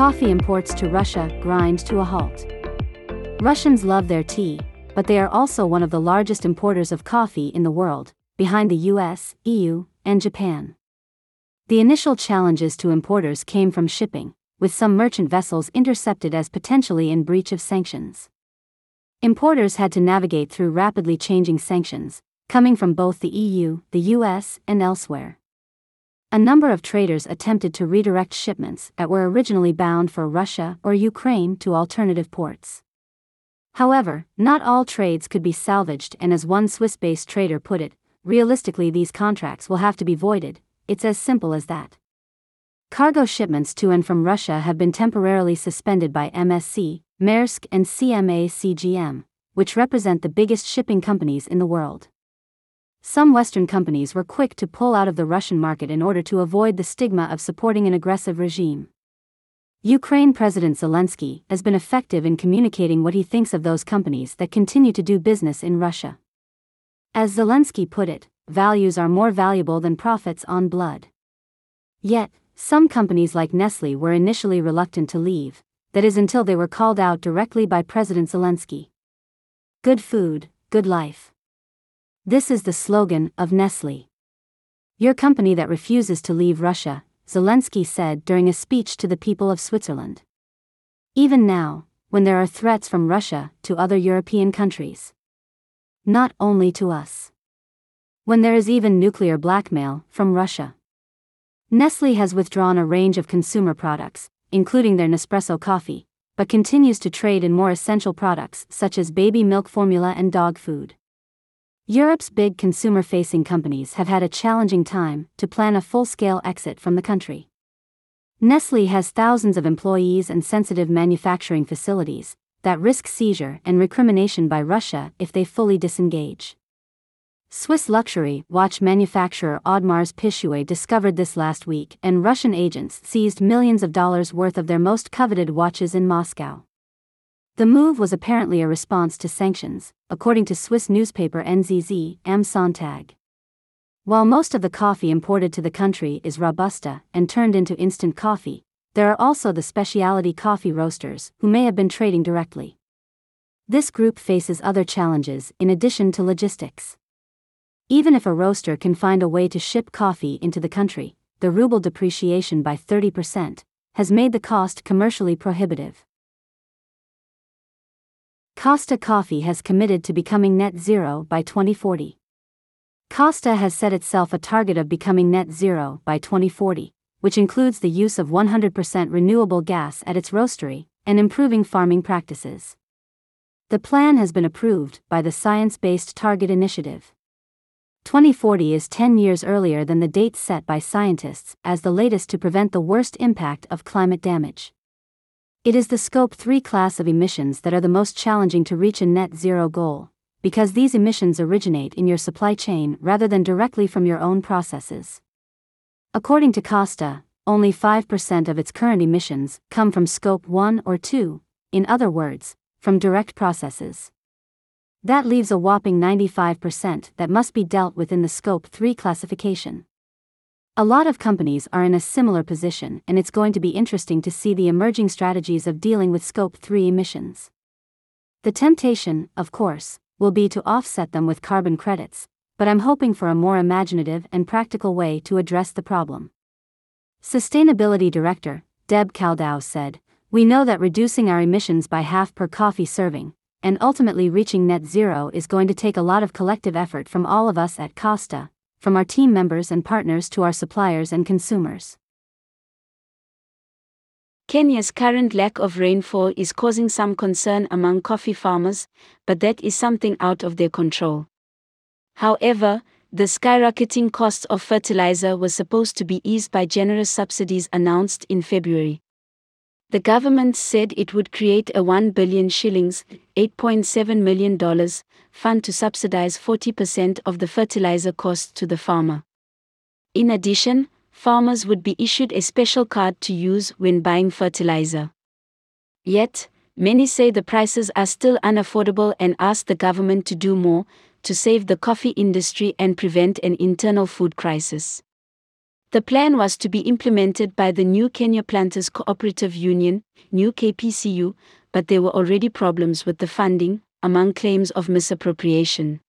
coffee imports to Russia grind to a halt. Russians love their tea, but they are also one of the largest importers of coffee in the world, behind the US, EU, and Japan. The initial challenges to importers came from shipping, with some merchant vessels intercepted as potentially in breach of sanctions. Importers had to navigate through rapidly changing sanctions, coming from both the EU, the US, and elsewhere. A number of traders attempted to redirect shipments that were originally bound for Russia or Ukraine to alternative ports. However, not all trades could be salvaged, and as one Swiss based trader put it, realistically, these contracts will have to be voided, it's as simple as that. Cargo shipments to and from Russia have been temporarily suspended by MSC, Maersk, and CMA CGM, which represent the biggest shipping companies in the world. Some Western companies were quick to pull out of the Russian market in order to avoid the stigma of supporting an aggressive regime. Ukraine President Zelensky has been effective in communicating what he thinks of those companies that continue to do business in Russia. As Zelensky put it, values are more valuable than profits on blood. Yet, some companies like Nestle were initially reluctant to leave, that is, until they were called out directly by President Zelensky. Good food, good life. This is the slogan of Nestle. Your company that refuses to leave Russia, Zelensky said during a speech to the people of Switzerland. Even now, when there are threats from Russia to other European countries. Not only to us. When there is even nuclear blackmail from Russia. Nestle has withdrawn a range of consumer products, including their Nespresso coffee, but continues to trade in more essential products such as baby milk formula and dog food. Europe's big consumer facing companies have had a challenging time to plan a full scale exit from the country. Nestle has thousands of employees and sensitive manufacturing facilities that risk seizure and recrimination by Russia if they fully disengage. Swiss luxury watch manufacturer Audemars Piguet discovered this last week, and Russian agents seized millions of dollars worth of their most coveted watches in Moscow. The move was apparently a response to sanctions, according to Swiss newspaper NZZ Am Sonntag. While most of the coffee imported to the country is Robusta and turned into instant coffee, there are also the specialty coffee roasters who may have been trading directly. This group faces other challenges in addition to logistics. Even if a roaster can find a way to ship coffee into the country, the ruble depreciation by 30% has made the cost commercially prohibitive. Costa Coffee has committed to becoming net zero by 2040. Costa has set itself a target of becoming net zero by 2040, which includes the use of 100% renewable gas at its roastery and improving farming practices. The plan has been approved by the Science Based Target Initiative. 2040 is 10 years earlier than the date set by scientists as the latest to prevent the worst impact of climate damage. It is the Scope 3 class of emissions that are the most challenging to reach a net zero goal, because these emissions originate in your supply chain rather than directly from your own processes. According to Costa, only 5% of its current emissions come from Scope 1 or 2, in other words, from direct processes. That leaves a whopping 95% that must be dealt with in the Scope 3 classification. A lot of companies are in a similar position, and it's going to be interesting to see the emerging strategies of dealing with Scope 3 emissions. The temptation, of course, will be to offset them with carbon credits, but I'm hoping for a more imaginative and practical way to address the problem. Sustainability Director, Deb Caldow said, We know that reducing our emissions by half per coffee serving, and ultimately reaching net zero is going to take a lot of collective effort from all of us at Costa, from our team members and partners to our suppliers and consumers. Kenya's current lack of rainfall is causing some concern among coffee farmers, but that is something out of their control. However, the skyrocketing cost of fertilizer was supposed to be eased by generous subsidies announced in February. The government said it would create a 1 billion shillings, $8.7 million, fund to subsidize 40% of the fertilizer cost to the farmer. In addition, farmers would be issued a special card to use when buying fertilizer. Yet, many say the prices are still unaffordable and ask the government to do more to save the coffee industry and prevent an internal food crisis. The plan was to be implemented by the New Kenya Planters Cooperative Union, New KPCU, but there were already problems with the funding, among claims of misappropriation.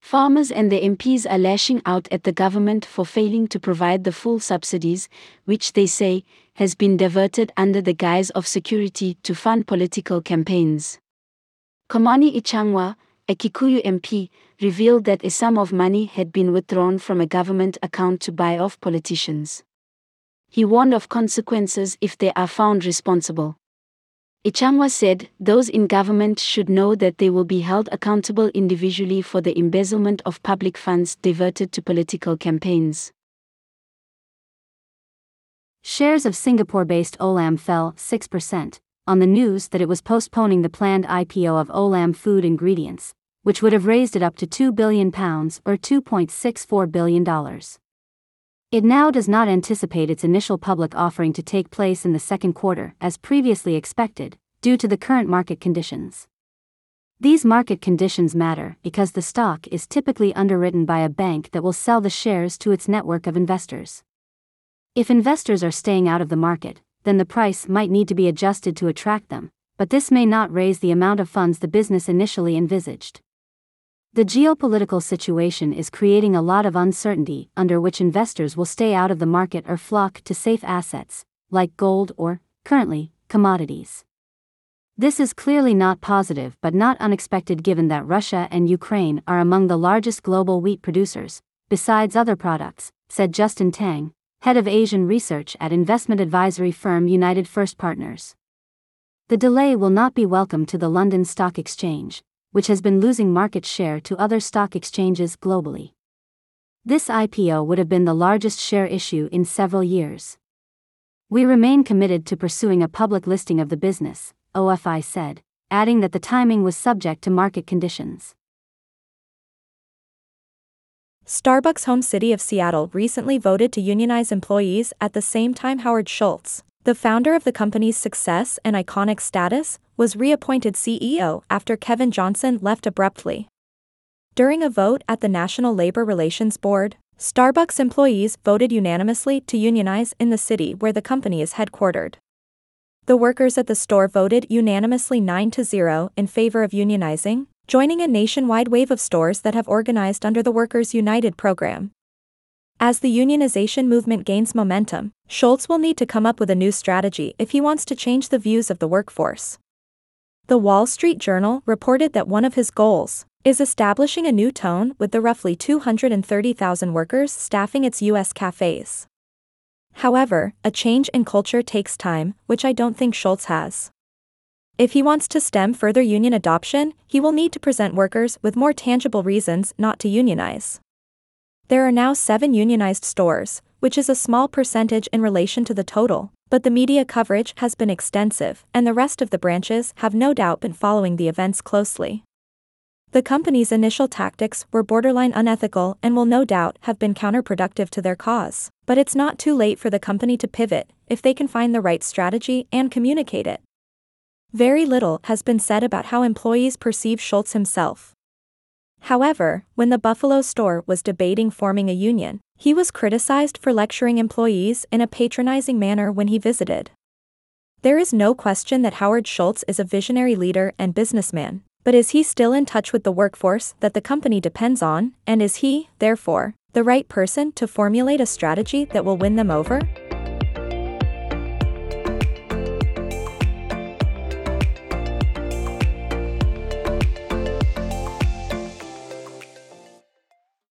Farmers and the MPs are lashing out at the government for failing to provide the full subsidies, which they say has been diverted under the guise of security to fund political campaigns. Kimani Ichung'wah, a Kikuyu MP, revealed that a sum of money had been withdrawn from a government account to buy off politicians. He warned of consequences if they are found responsible. Ichung'wah said those in government should know that they will be held accountable individually for the embezzlement of public funds diverted to political campaigns. Shares of Singapore based Olam fell 6% on the news that it was postponing the planned IPO of Olam Food Ingredients, which would have raised it up to £2 billion or $2.64 billion. It now does not anticipate its initial public offering to take place in the second quarter as previously expected, due to the current market conditions. These market conditions matter because the stock is typically underwritten by a bank that will sell the shares to its network of investors. If investors are staying out of the market, then the price might need to be adjusted to attract them, but this may not raise the amount of funds the business initially envisaged. The geopolitical situation is creating a lot of uncertainty under which investors will stay out of the market or flock to safe assets, like gold or, currently, commodities. This is clearly not positive but not unexpected given that Russia and Ukraine are among the largest global wheat producers, besides other products, said Justin Tang, head of Asian research at investment advisory firm United First Partners. The delay will not be welcome to the London Stock Exchange, which has been losing market share to other stock exchanges globally. This IPO would have been the largest share issue in several years. We remain committed to pursuing a public listing of the business, OFI said, adding that the timing was subject to market conditions. Starbucks' home city of Seattle recently voted to unionize employees at the same time Howard Schultz, the founder of the company's success and iconic status, was reappointed CEO after Kevin Johnson left abruptly. During a vote at the National Labor Relations Board, Starbucks employees voted unanimously to unionize in the city where the company is headquartered. The workers at the store voted unanimously 9 to 0 in favor of unionizing, joining a nationwide wave of stores that have organized under the Workers United program. As the unionization movement gains momentum, Schultz will need to come up with a new strategy if he wants to change the views of the workforce. The Wall Street Journal reported that one of his goals is establishing a new tone with the roughly 230,000 workers staffing its U.S. cafes. However, a change in culture takes time, which I don't think Schultz has. If he wants to stem further union adoption, he will need to present workers with more tangible reasons not to unionize. There are now seven unionized stores, which is a small percentage in relation to the total, but the media coverage has been extensive, and the rest of the branches have no doubt been following the events closely. The company's initial tactics were borderline unethical and will no doubt have been counterproductive to their cause, but it's not too late for the company to pivot if they can find the right strategy and communicate it. Very little has been said about how employees perceive Schultz himself. However, when the Buffalo store was debating forming a union, he was criticized for lecturing employees in a patronizing manner when he visited. There is no question that Howard Schultz is a visionary leader and businessman, but is he still in touch with the workforce that the company depends on, and is he, therefore, the right person to formulate a strategy that will win them over?